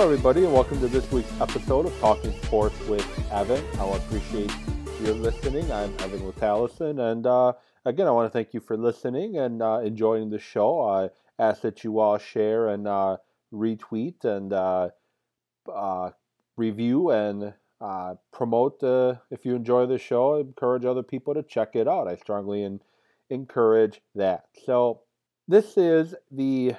everybody, and welcome to this week's episode of Talking Sports with Evan. I appreciate your listening. I'm Evan Latallison, and uh, again, I want to thank you for listening and uh, enjoying the show. I ask that you all share and uh, retweet and uh, uh, review and uh, promote if you enjoy the show. Encourage other people to check it out. I strongly in, encourage that. So, this is the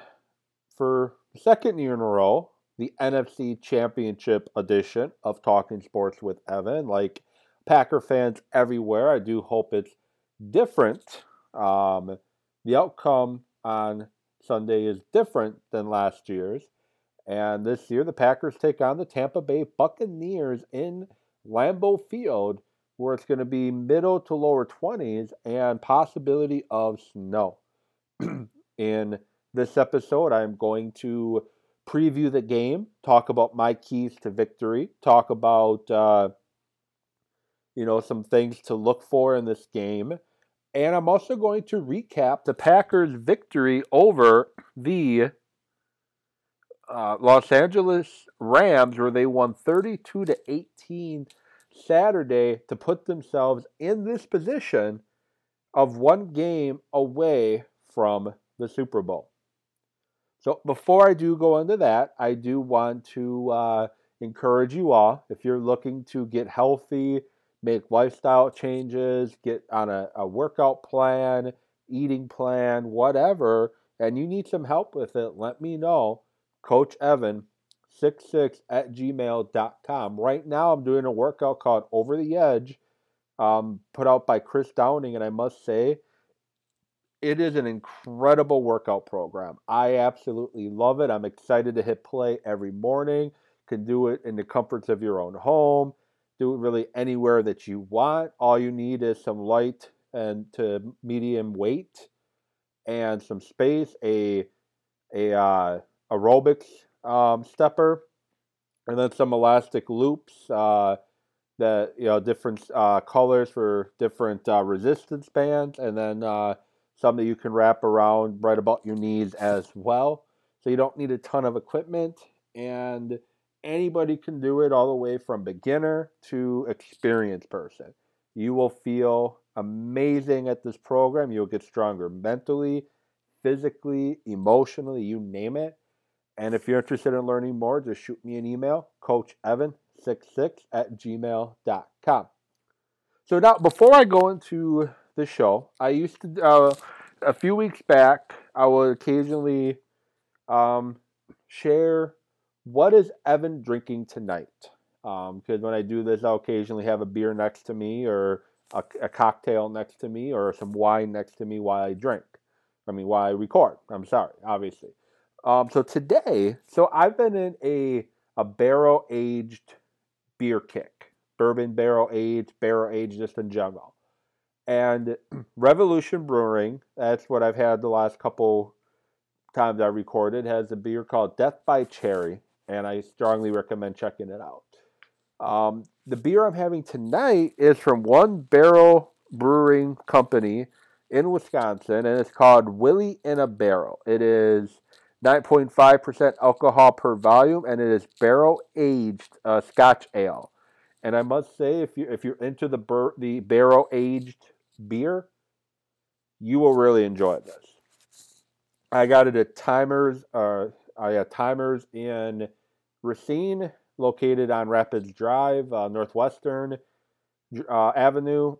for the second year in a row the NFC Championship edition of Talking Sports with Evan. Like Packer fans everywhere, I do hope it's different. Um, the outcome on Sunday is different than last year's. And this year, the Packers take on the Tampa Bay Buccaneers in Lambeau Field, where it's going to be middle to lower 20s and possibility of snow. in this episode, I'm going to preview the game, talk about my keys to victory, talk about uh, you know some things to look for in this game, and I'm also going to recap the Packers' victory over the uh, Los Angeles Rams, where they won 32 to 18 Saturday to put themselves in this position of one game away from the Super Bowl. So before I do go into that, I do want to uh, encourage you all if you're looking to get healthy, make lifestyle changes, get on a, a workout plan, eating plan, whatever, and you need some help with it, let me know. Coach Evan 66 at gmail.com. Right now, I'm doing a workout called Over the Edge, um, put out by Chris Downing, and I must say, it is an incredible workout program. I absolutely love it. I'm excited to hit play every morning. Can do it in the comforts of your own home. Do it really anywhere that you want. All you need is some light and to medium weight and some space, a a uh, aerobics um, stepper, and then some elastic loops. Uh, that you know different uh, colors for different uh, resistance bands, and then uh, some that you can wrap around right about your knees as well. So you don't need a ton of equipment, and anybody can do it all the way from beginner to experienced person. You will feel amazing at this program. You'll get stronger mentally, physically, emotionally, you name it. And if you're interested in learning more, just shoot me an email, coachevan66 at gmail.com. So now, before I go into the show. I used to uh, a few weeks back. I would occasionally um, share what is Evan drinking tonight. Because um, when I do this, I'll occasionally have a beer next to me, or a, a, cocktail next to me, or some wine next to me while I drink. I mean, while I record. I'm sorry, obviously. Um, so today, so I've been in a a barrel aged beer kick, bourbon barrel aged, barrel aged, just in general. And Revolution Brewing, that's what I've had the last couple times I recorded, has a beer called Death by Cherry, and I strongly recommend checking it out. Um, the beer I'm having tonight is from One Barrel Brewing Company in Wisconsin, and it's called Willie in a Barrel. It is 9.5% alcohol per volume, and it is barrel aged uh, Scotch ale. And I must say, if you if you're into the bur- the barrel aged beer, you will really enjoy this. I got it at Timers. Uh, I got Timers in Racine, located on Rapids Drive, uh, Northwestern uh, Avenue,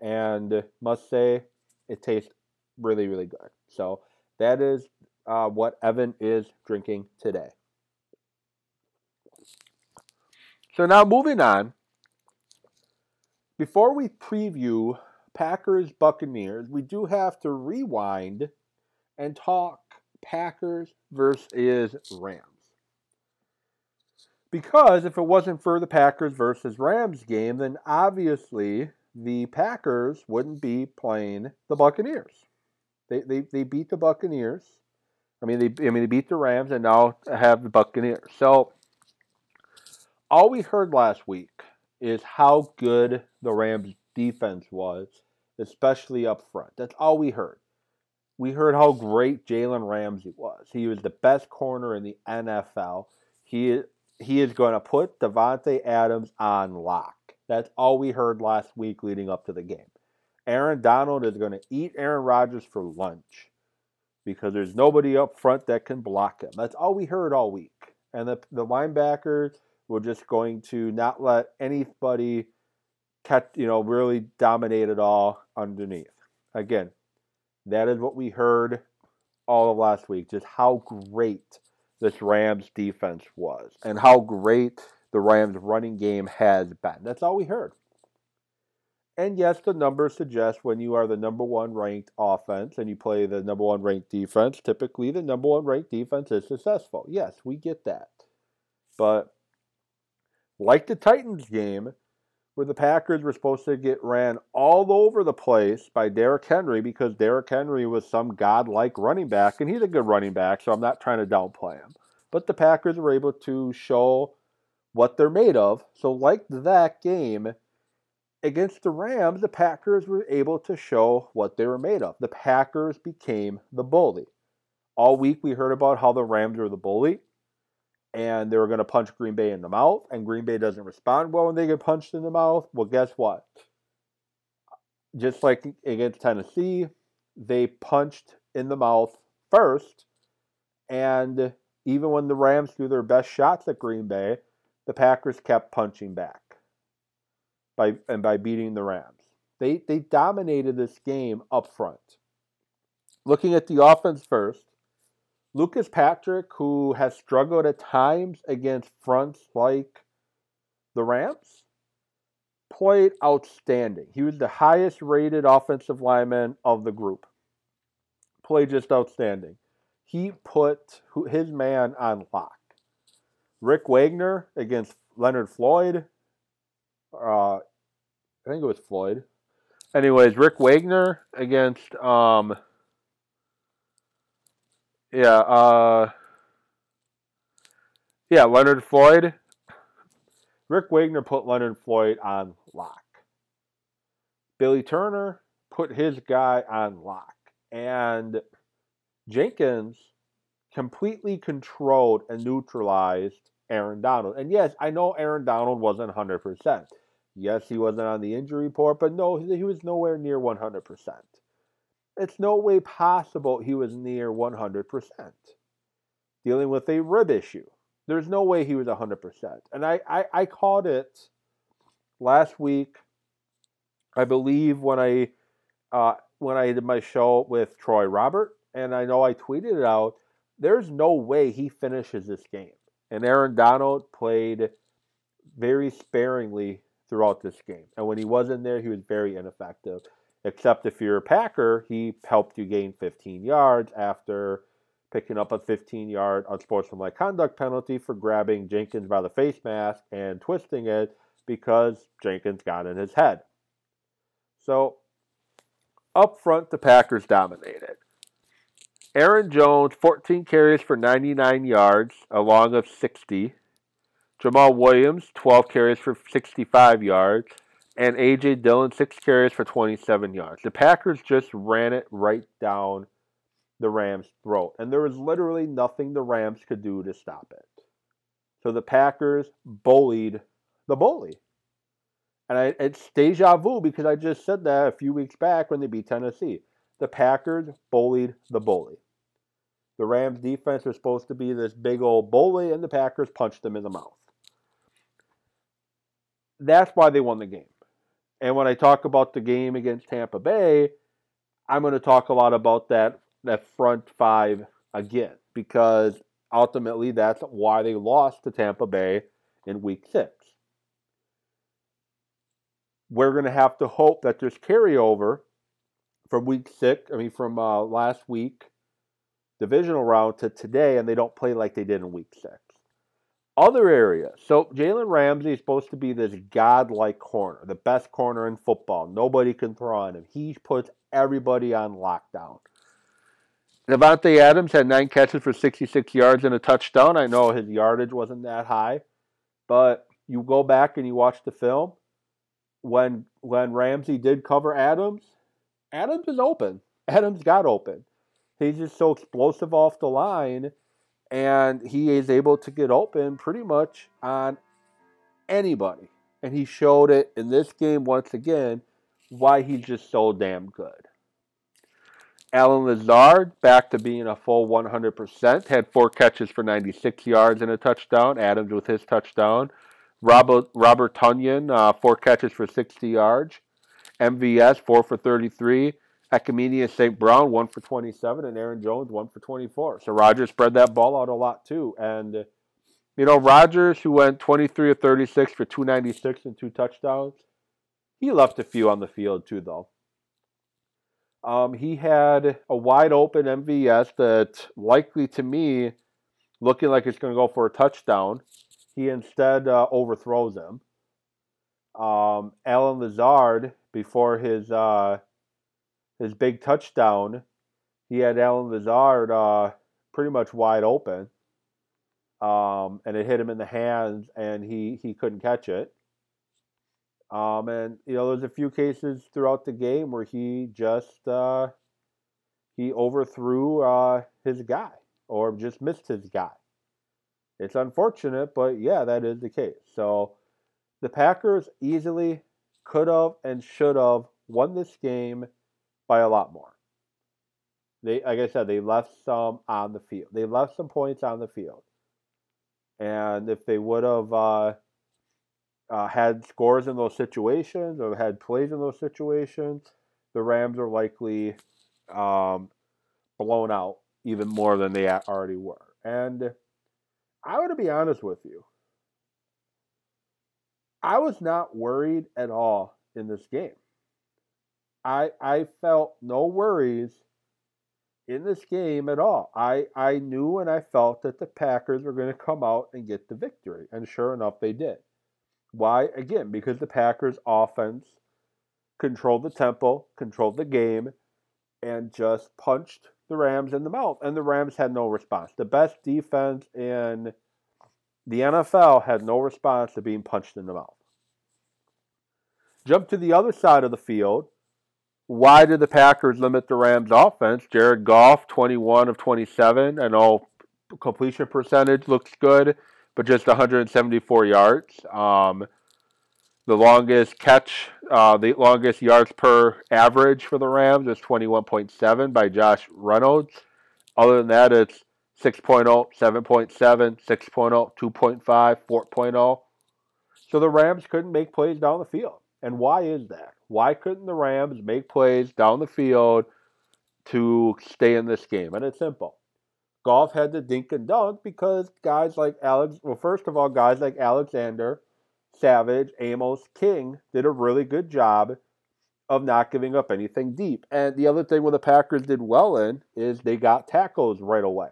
and must say it tastes really, really good. So that is uh, what Evan is drinking today. So now moving on. Before we preview Packers Buccaneers, we do have to rewind and talk Packers versus Rams. Because if it wasn't for the Packers versus Rams game, then obviously the Packers wouldn't be playing the Buccaneers. They, they, they beat the Buccaneers. I mean, they I mean they beat the Rams and now have the Buccaneers. So all we heard last week is how good the Rams defense was, especially up front. That's all we heard. We heard how great Jalen Ramsey was. He was the best corner in the NFL. He he is going to put Davante Adams on lock. That's all we heard last week leading up to the game. Aaron Donald is going to eat Aaron Rodgers for lunch because there's nobody up front that can block him. That's all we heard all week. And the, the linebackers were just going to not let anybody catch, you know, really dominate it all underneath. Again, that is what we heard all of last week, just how great this Rams defense was and how great the Rams running game has been. That's all we heard. And yes, the numbers suggest when you are the number one ranked offense and you play the number one ranked defense, typically the number one ranked defense is successful. Yes, we get that. But like the Titans game, where the Packers were supposed to get ran all over the place by Derrick Henry because Derrick Henry was some godlike running back, and he's a good running back, so I'm not trying to downplay him. But the Packers were able to show what they're made of. So, like that game against the Rams, the Packers were able to show what they were made of. The Packers became the bully. All week we heard about how the Rams were the bully and they were going to punch Green Bay in the mouth, and Green Bay doesn't respond well when they get punched in the mouth. Well, guess what? Just like against Tennessee, they punched in the mouth first, and even when the Rams threw their best shots at Green Bay, the Packers kept punching back by and by beating the Rams. They they dominated this game up front. Looking at the offense first, Lucas Patrick, who has struggled at times against fronts like the Rams, played outstanding. He was the highest rated offensive lineman of the group. Played just outstanding. He put his man on lock. Rick Wagner against Leonard Floyd. Uh, I think it was Floyd. Anyways, Rick Wagner against um, yeah, uh, yeah, Leonard Floyd. Rick Wagner put Leonard Floyd on lock. Billy Turner put his guy on lock. And Jenkins completely controlled and neutralized Aaron Donald. And yes, I know Aaron Donald wasn't 100%. Yes, he wasn't on the injury report, but no, he was nowhere near 100% it's no way possible he was near 100%. Dealing with a rib issue. There's no way he was 100%. And I, I, I called it last week, I believe, when I, uh, when I did my show with Troy Robert, and I know I tweeted it out. There's no way he finishes this game. And Aaron Donald played very sparingly throughout this game. And when he was in there, he was very ineffective. Except if you're a Packer, he helped you gain 15 yards after picking up a 15 yard unsportsmanlike conduct penalty for grabbing Jenkins by the face mask and twisting it because Jenkins got in his head. So, up front, the Packers dominated. Aaron Jones, 14 carries for 99 yards, along of 60. Jamaal Williams, 12 carries for 65 yards and A.J. Dillon, six carries for 27 yards. The Packers just ran it right down the Rams' throat, and there was literally nothing the Rams could do to stop it. So the Packers bullied the bully. And I, it's deja vu because I just said that a few weeks back when they beat Tennessee. The Packers bullied the bully. The Rams defense was supposed to be this big old bully, and the Packers punched them in the mouth. That's why they won the game. And when I talk about the game against Tampa Bay, I'm going to talk a lot about that that front five again because ultimately that's why they lost to Tampa Bay in week 6. We're going to have to hope that there's carryover from week 6, I mean from uh, last week divisional round to today and they don't play like they did in week 6 other areas. So Jalen Ramsey is supposed to be this godlike corner, the best corner in football. Nobody can throw on him. He puts everybody on lockdown. Davante Adams had nine catches for 66 yards and a touchdown. I know his yardage wasn't that high, but you go back and you watch the film. When when Ramsey did cover Adams, Adams is open. Adams got open. He's just so explosive off the line and he is able to get open pretty much on anybody. And he showed it in this game once again why he's just so damn good. Allen Lazard back to being a full 100%, had four catches for 96 yards and a touchdown. Adams with his touchdown. Robert, Robert Tonyan, uh, four catches for 60 yards. MVS, four for 33. Equanimeous St. Brown, one for 27. And Aaron Jones, one for 24. So Rodgers spread that ball out a lot too. And, you know, Rodgers, who went 23 of 36 for 296 and two touchdowns, he left a few on the field too, though. Um, he had a wide open MVS that likely to me looking like it's going to go for a touchdown. He instead uh, overthrows him. Um, Allen Lazard before his uh, his big touchdown, he had Allen Lazard uh, pretty much wide open, um, and it hit him in the hands, and he he couldn't catch it. Um, and you know, there's a few cases throughout the game where he just uh, he overthrew uh, his guy or just missed his guy. It's unfortunate, but yeah, that is the case. So the Packers easily could have and should have won this game by a lot more. They, like I said, they left some on the field. They left some points on the field, and if they would have uh, uh, had scores in those situations or had plays in those situations, the Rams are likely um, blown out even more than they already were. And I want to be honest with you. I was not worried at all in this game. I I felt no worries in this game at all. I I knew and I felt that the Packers were going to come out and get the victory, and sure enough, they did. Why? Again, because the Packers' offense controlled the tempo, controlled the game, and just punched the Rams in the mouth. And the Rams had no response. The best defense in the NFL had no response to being punched in the mouth. Jump to the other side of the field. Why did the Packers limit the Rams' offense? Jared Goff, 21 of 27. I know completion percentage looks good but just 174 yards. Um, the longest catch, uh, the longest yards per average for the Rams is 21.7 by Josh Reynolds. Other than that, it's 6.0, 7.7, 6.0, 2.5, 4.0. So the Rams couldn't make plays down the field. And why is that? Why couldn't the Rams make plays down the field to stay in this game? And it's simple. Goff had to dink and dunk because guys like Alex, well, first of all, guys like Alexander, Savage, Amos, King did a really good job of not giving up anything deep. And the other thing where the Packers did well in is they got tackles right away.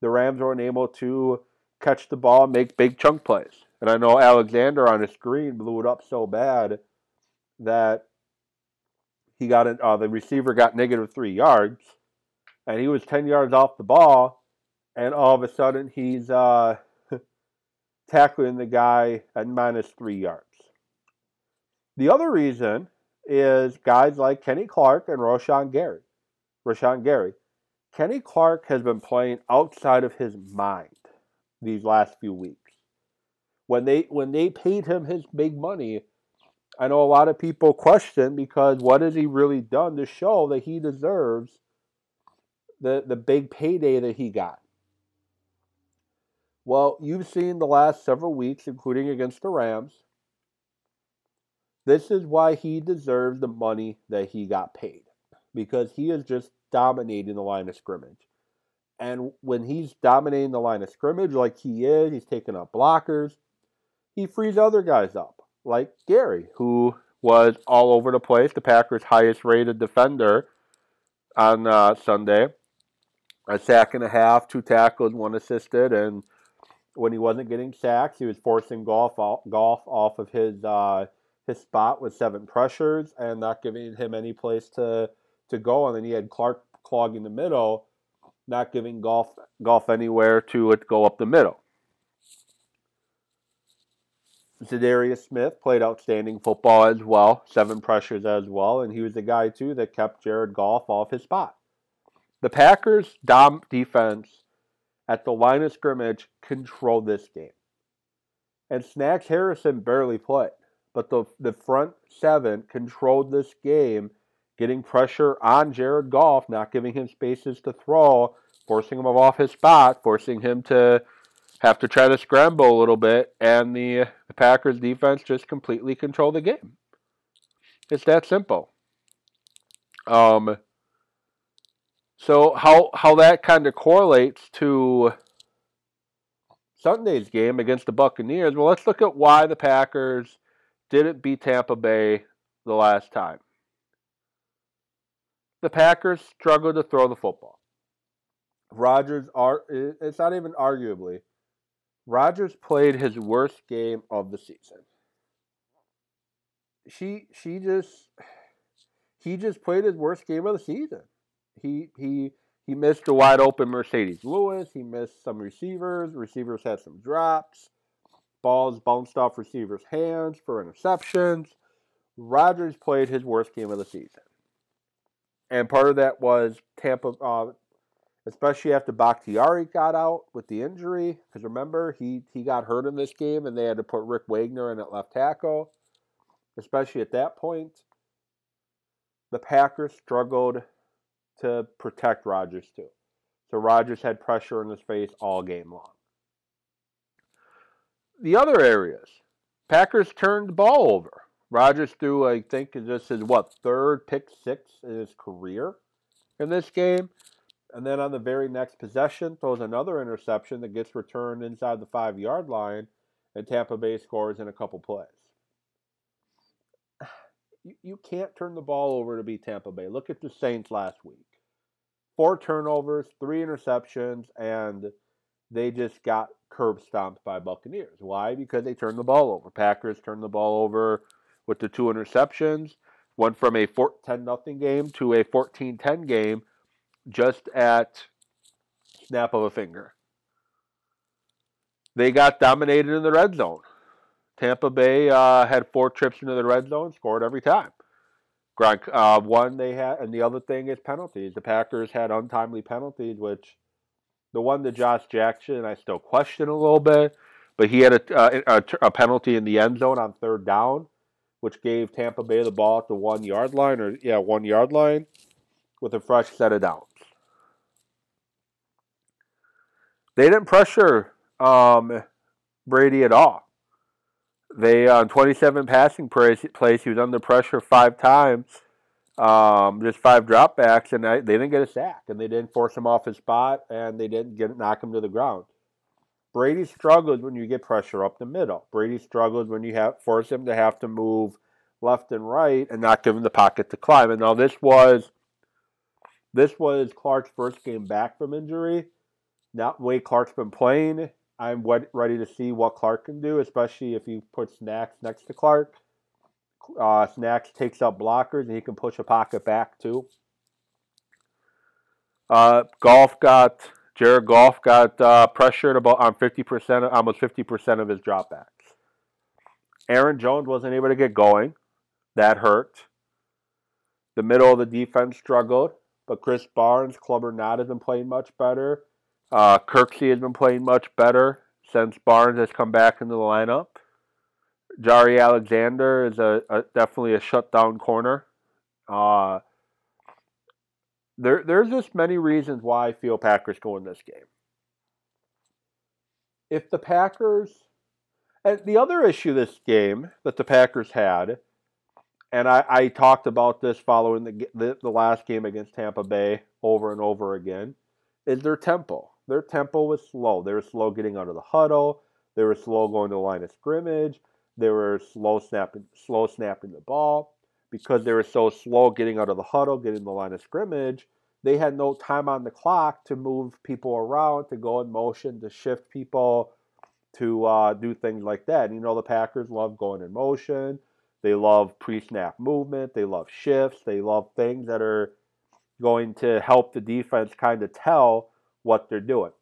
The Rams weren't able to catch the ball make big chunk plays. And I know Alexander on his screen blew it up so bad that he got uh, the receiver got negative three yards and he was 10 yards off the ball, and all of a sudden he's uh, tackling the guy at minus three yards. The other reason is guys like Kenny Clark and Rashan Gary. Rashan Gary. Kenny Clark has been playing outside of his mind these last few weeks. When they when they paid him his big money, I know a lot of people question because what has he really done to show that he deserves the, the big payday that he got? Well, you've seen the last several weeks, including against the Rams. This is why he deserves the money that he got paid because he is just dominating the line of scrimmage. And when he's dominating the line of scrimmage like he is, he's taking up blockers, he frees other guys up, like Gary, who was all over the place, the Packers' highest rated defender on uh, Sunday a sack and a half, two tackles, one assisted, and when he wasn't getting sacks, he was forcing Goff off, Goff off of his uh, his spot with seven pressures and not giving him any place to to go. And then he had Clark clogging the middle, not giving golf Goff anywhere to go up the middle. Za'Darius Smith played outstanding football as well, seven pressures as well, and he was the guy too that kept Jared Goff off his spot. The Packers' dom defense at the line of scrimmage controlled this game. And Snacks Harrison barely played, but the, the front seven controlled this game, getting pressure on Jared Goff, not giving him spaces to throw, forcing him off his spot, forcing him to have to try to scramble a little bit, and the, the Packers defense just completely control the game. It's that simple. Um, so how how that kind of correlates to Sunday's game against the Buccaneers? Well, let's look at why the Packers didn't beat Tampa Bay the last time. The Packers struggled to throw the football. Rodgers are it's not even arguably. Rodgers played his worst game of the season. She she just he just played his worst game of the season. He he he missed a wide open Marcedes Lewis. He missed some receivers. Receivers had some drops. Balls bounced off receivers' hands for interceptions. Rodgers played his worst game of the season. And part of that was Tampa, uh, especially after Bakhtiari got out with the injury. Because remember, he, he got hurt in this game and they had to put Rick Wagner in at left tackle. Especially at that point, the Packers struggled to protect Rodgers too. So Rodgers had pressure in his face all game long. The other areas, Packers turned the ball over. Rodgers threw, I think, this is what third pick six in his career in this game, and then on the very next possession throws another interception that gets returned inside the five yard line, and Tampa Bay scores in a couple plays. You, you can't turn the ball over to beat Tampa Bay. Look at the Saints last week four turnovers, three interceptions, and they just got curb stomped by Buccaneers. Why? Because they turned the ball over. Packers turned the ball over with the two interceptions, went from a 10 nothing game to a 14 10 game just at snap of a finger. They got dominated in the red zone. Tampa Bay uh, had four trips into the red zone, scored every time. Gronk, uh, one they had, and the other thing is penalties. The Packers had untimely penalties, which the one to Josh Jackson I still question a little bit, but he had a, uh, a, a, penalty in the end zone on third down, which gave Tampa Bay the ball at the one yard line, or yeah, one yard line, with a fresh set of downs. They didn't pressure um, Brady at all. They on 27 passing plays, he was under pressure five times, um, just five dropbacks, and they didn't get a sack, and they didn't force him off his spot, and they didn't get knock him to the ground. Brady struggles when you get pressure up the middle. Brady struggles when you have force him to have to move left and right and not give him the pocket to climb. And now this was this was Clark's first game back from injury. Not way Clark's been playing. I'm ready to see what Clark can do, especially if you put Snacks next to Clark. Uh, Snacks takes up blockers and he can push a pocket back too. Uh, Goff got Jared Goff got uh, pressured about on fifty percent, almost fifty percent of his dropbacks. Aaron Jones wasn't able to get going. That hurt. The middle of the defense struggled, but Krys Barnes, Clubber not has been playing much better. Uh, Kirksey has been playing much better since Barnes has come back into the lineup. Jaire Alexander is a, a definitely a shutdown corner. Uh, there, there's just many reasons why I feel Packers go in this game. If the Packers, and the other issue this game that the Packers had, and I, I talked about this following the, the, the last game against Tampa Bay over and over again, is their tempo their tempo was slow. They were slow getting out of the huddle. They were slow going to the line of scrimmage. They were slow snapping, slow snapping the ball because they were so slow getting out of the huddle, getting the line of scrimmage. They had no time on the clock to move people around, to go in motion, to shift people, to uh, do things like that. You know, the Packers love going in motion. They love pre-snap movement. They love shifts. They love things that are going to help the defense kind of tell what they're doing.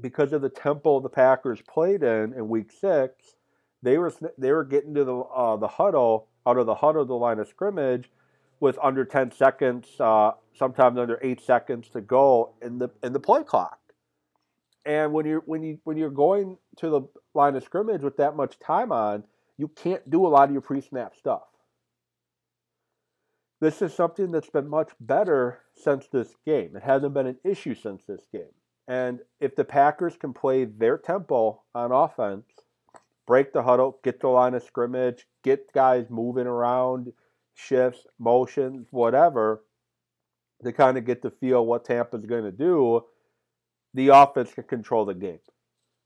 Because of the tempo the Packers played in in Week Six, they were they were getting to the uh, the huddle out of the huddle the line of scrimmage with under 10 seconds, uh, sometimes under eight seconds to go in the in the play clock. And when you're when you when you're going to the line of scrimmage with that much time on, you can't do a lot of your pre-snap stuff. This is something that's been much better since this game. It hasn't been an issue since this game. And if the Packers can play their tempo on offense, break the huddle, get the line of scrimmage, get guys moving around, shifts, motions, whatever, to kind of get the feel what Tampa's going to do, the offense can control the game.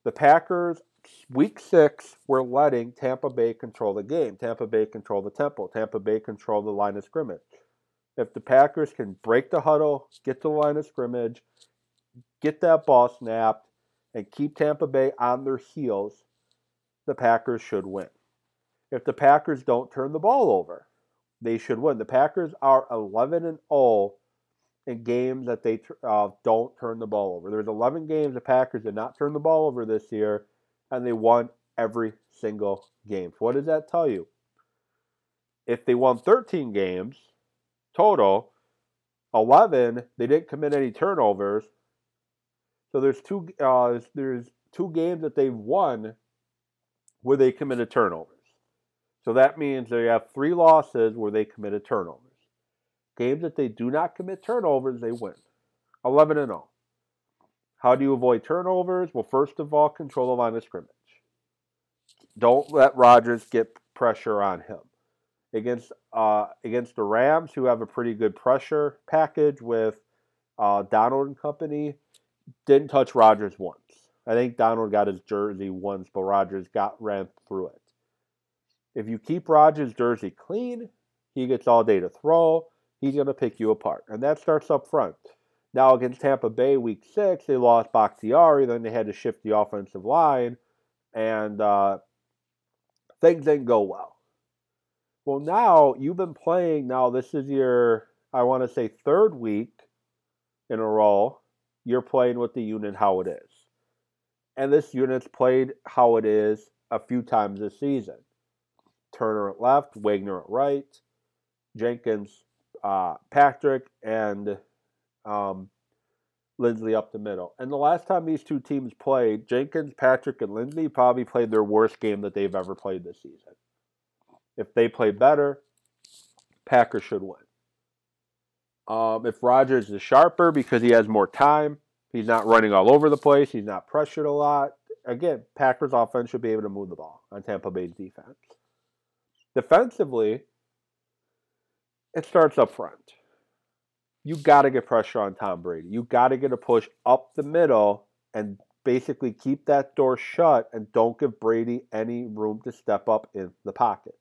The Packers, week six, we're letting Tampa Bay control the game. Tampa Bay control the tempo. Tampa Bay control the line of scrimmage. If the Packers can break the huddle, get the line of scrimmage, get that ball snapped, and keep Tampa Bay on their heels, the Packers should win. If the Packers don't turn the ball over, they should win. The Packers are 11 and 0 in games that they uh, don't turn the ball over. There's 11 games the Packers did not turn the ball over this year, and they won every single game. What does that tell you? If they won 13 games total, 11 they didn't commit any turnovers. So there's two uh, there's two games that they've won where they committed turnovers. So that means they have three losses where they committed turnovers. Games that they do not commit turnovers, they win. 11 and 0. How do you avoid turnovers? Well, first of all, control the line of scrimmage. Don't let Rodgers get pressure on him. Against uh, against the Rams, who have a pretty good pressure package with uh, Donald and company, didn't touch Rodgers once. I think Donald got his jersey once, but Rodgers got ran through it. If you keep Rodgers' jersey clean, he gets all day to throw. He's going to pick you apart. And that starts up front. Now, against Tampa Bay week six, they lost Bakhtiari. Then they had to shift the offensive line. And uh, things didn't go well. Well, now you've been playing. Now, this is your, I want to say, third week in a row. You're playing with the unit how it is. And this unit's played how it is a few times this season. Turner at left, Wagner at right, Jenkins, uh, Patrick, and um, Linsley up the middle. And the last time these two teams played, Jenkins, Patrick, and Linsley probably played their worst game that they've ever played this season. If they play better, Packers should win. Um, if Rodgers is sharper because he has more time, he's not running all over the place, he's not pressured a lot. Again, Packers offense should be able to move the ball on Tampa Bay's defense. Defensively, it starts up front. You got to get pressure on Tom Brady. You got to get a push up the middle and basically keep that door shut and don't give Brady any room to step up in the pocket.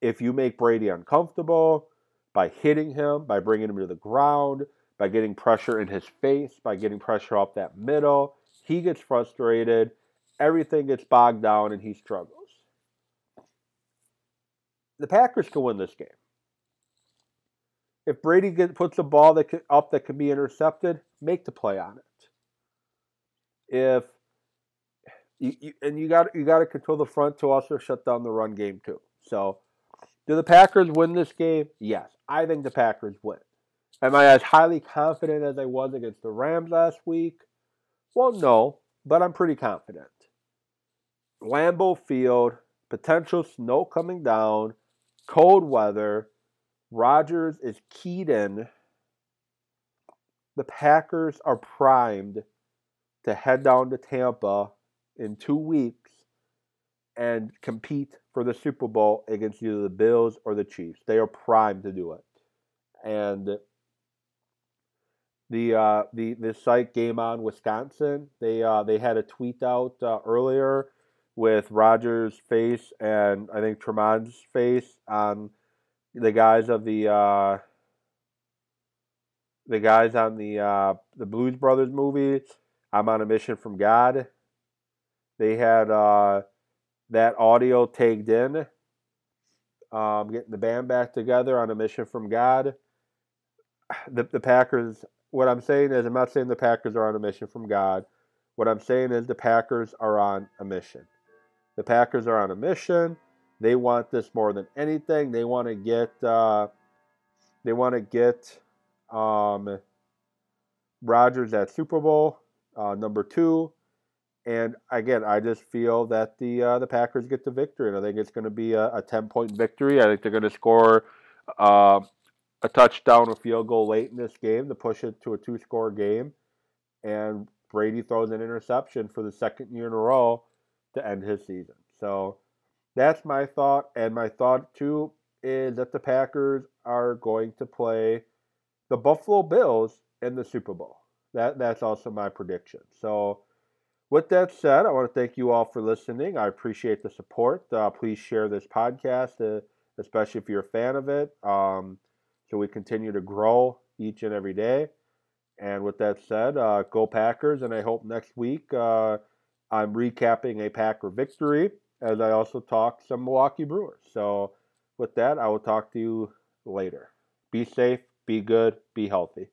If you make Brady uncomfortable by hitting him, by bringing him to the ground, by getting pressure in his face, by getting pressure up that middle, he gets frustrated, everything gets bogged down, and he struggles the Packers can win this game. If Brady puts a ball that up that can be intercepted, make the play on it. If you, you, and you got you got to control the front to also shut down the run game too. So, do the Packers win this game? Yes, I think the Packers win. Am I as highly confident as I was against the Rams last week? Well, no, but I'm pretty confident. Lambeau Field, potential snow coming down cold weather. Rodgers is keyed in. The Packers are primed to head down to Tampa in two weeks and compete for the Super Bowl against either the Bills or the Chiefs. They are primed to do it. And the uh, the the site Game On Wisconsin, they uh, they had a tweet out uh, earlier with Rodgers' face and I think Tremont's face on the guys of the uh, the guys on the uh, the Blues Brothers movie. I'm on a mission from God. They had uh, that audio tagged in, um, getting the band back together on a mission from God. The the Packers. What I'm saying is, I'm not saying the Packers are on a mission from God. What I'm saying is the Packers are on a mission. The Packers are on a mission. They want this more than anything. They want to get uh, they want to get um, Rodgers at Super Bowl uh, number two. And again, I just feel that the uh, the Packers get the victory, and I think it's going to be a, a ten point victory. I think they're going to score uh, a touchdown, a field goal late in this game to push it to a two score game, and Brady throws an interception for the second year in a row to end his season. So that's my thought, and my thought too is that the Packers are going to play the Buffalo Bills in the Super Bowl. That that's also my prediction. So with that said, I want to thank you all for listening. I appreciate the support. Uh, please share this podcast, uh, especially if you're a fan of it, um, so we continue to grow each and every day. And with that said, uh, go Packers. And I hope next week uh, I'm recapping a Packer victory as I also talk some Milwaukee Brewers. So with that, I will talk to you later. Be safe, be good, be healthy.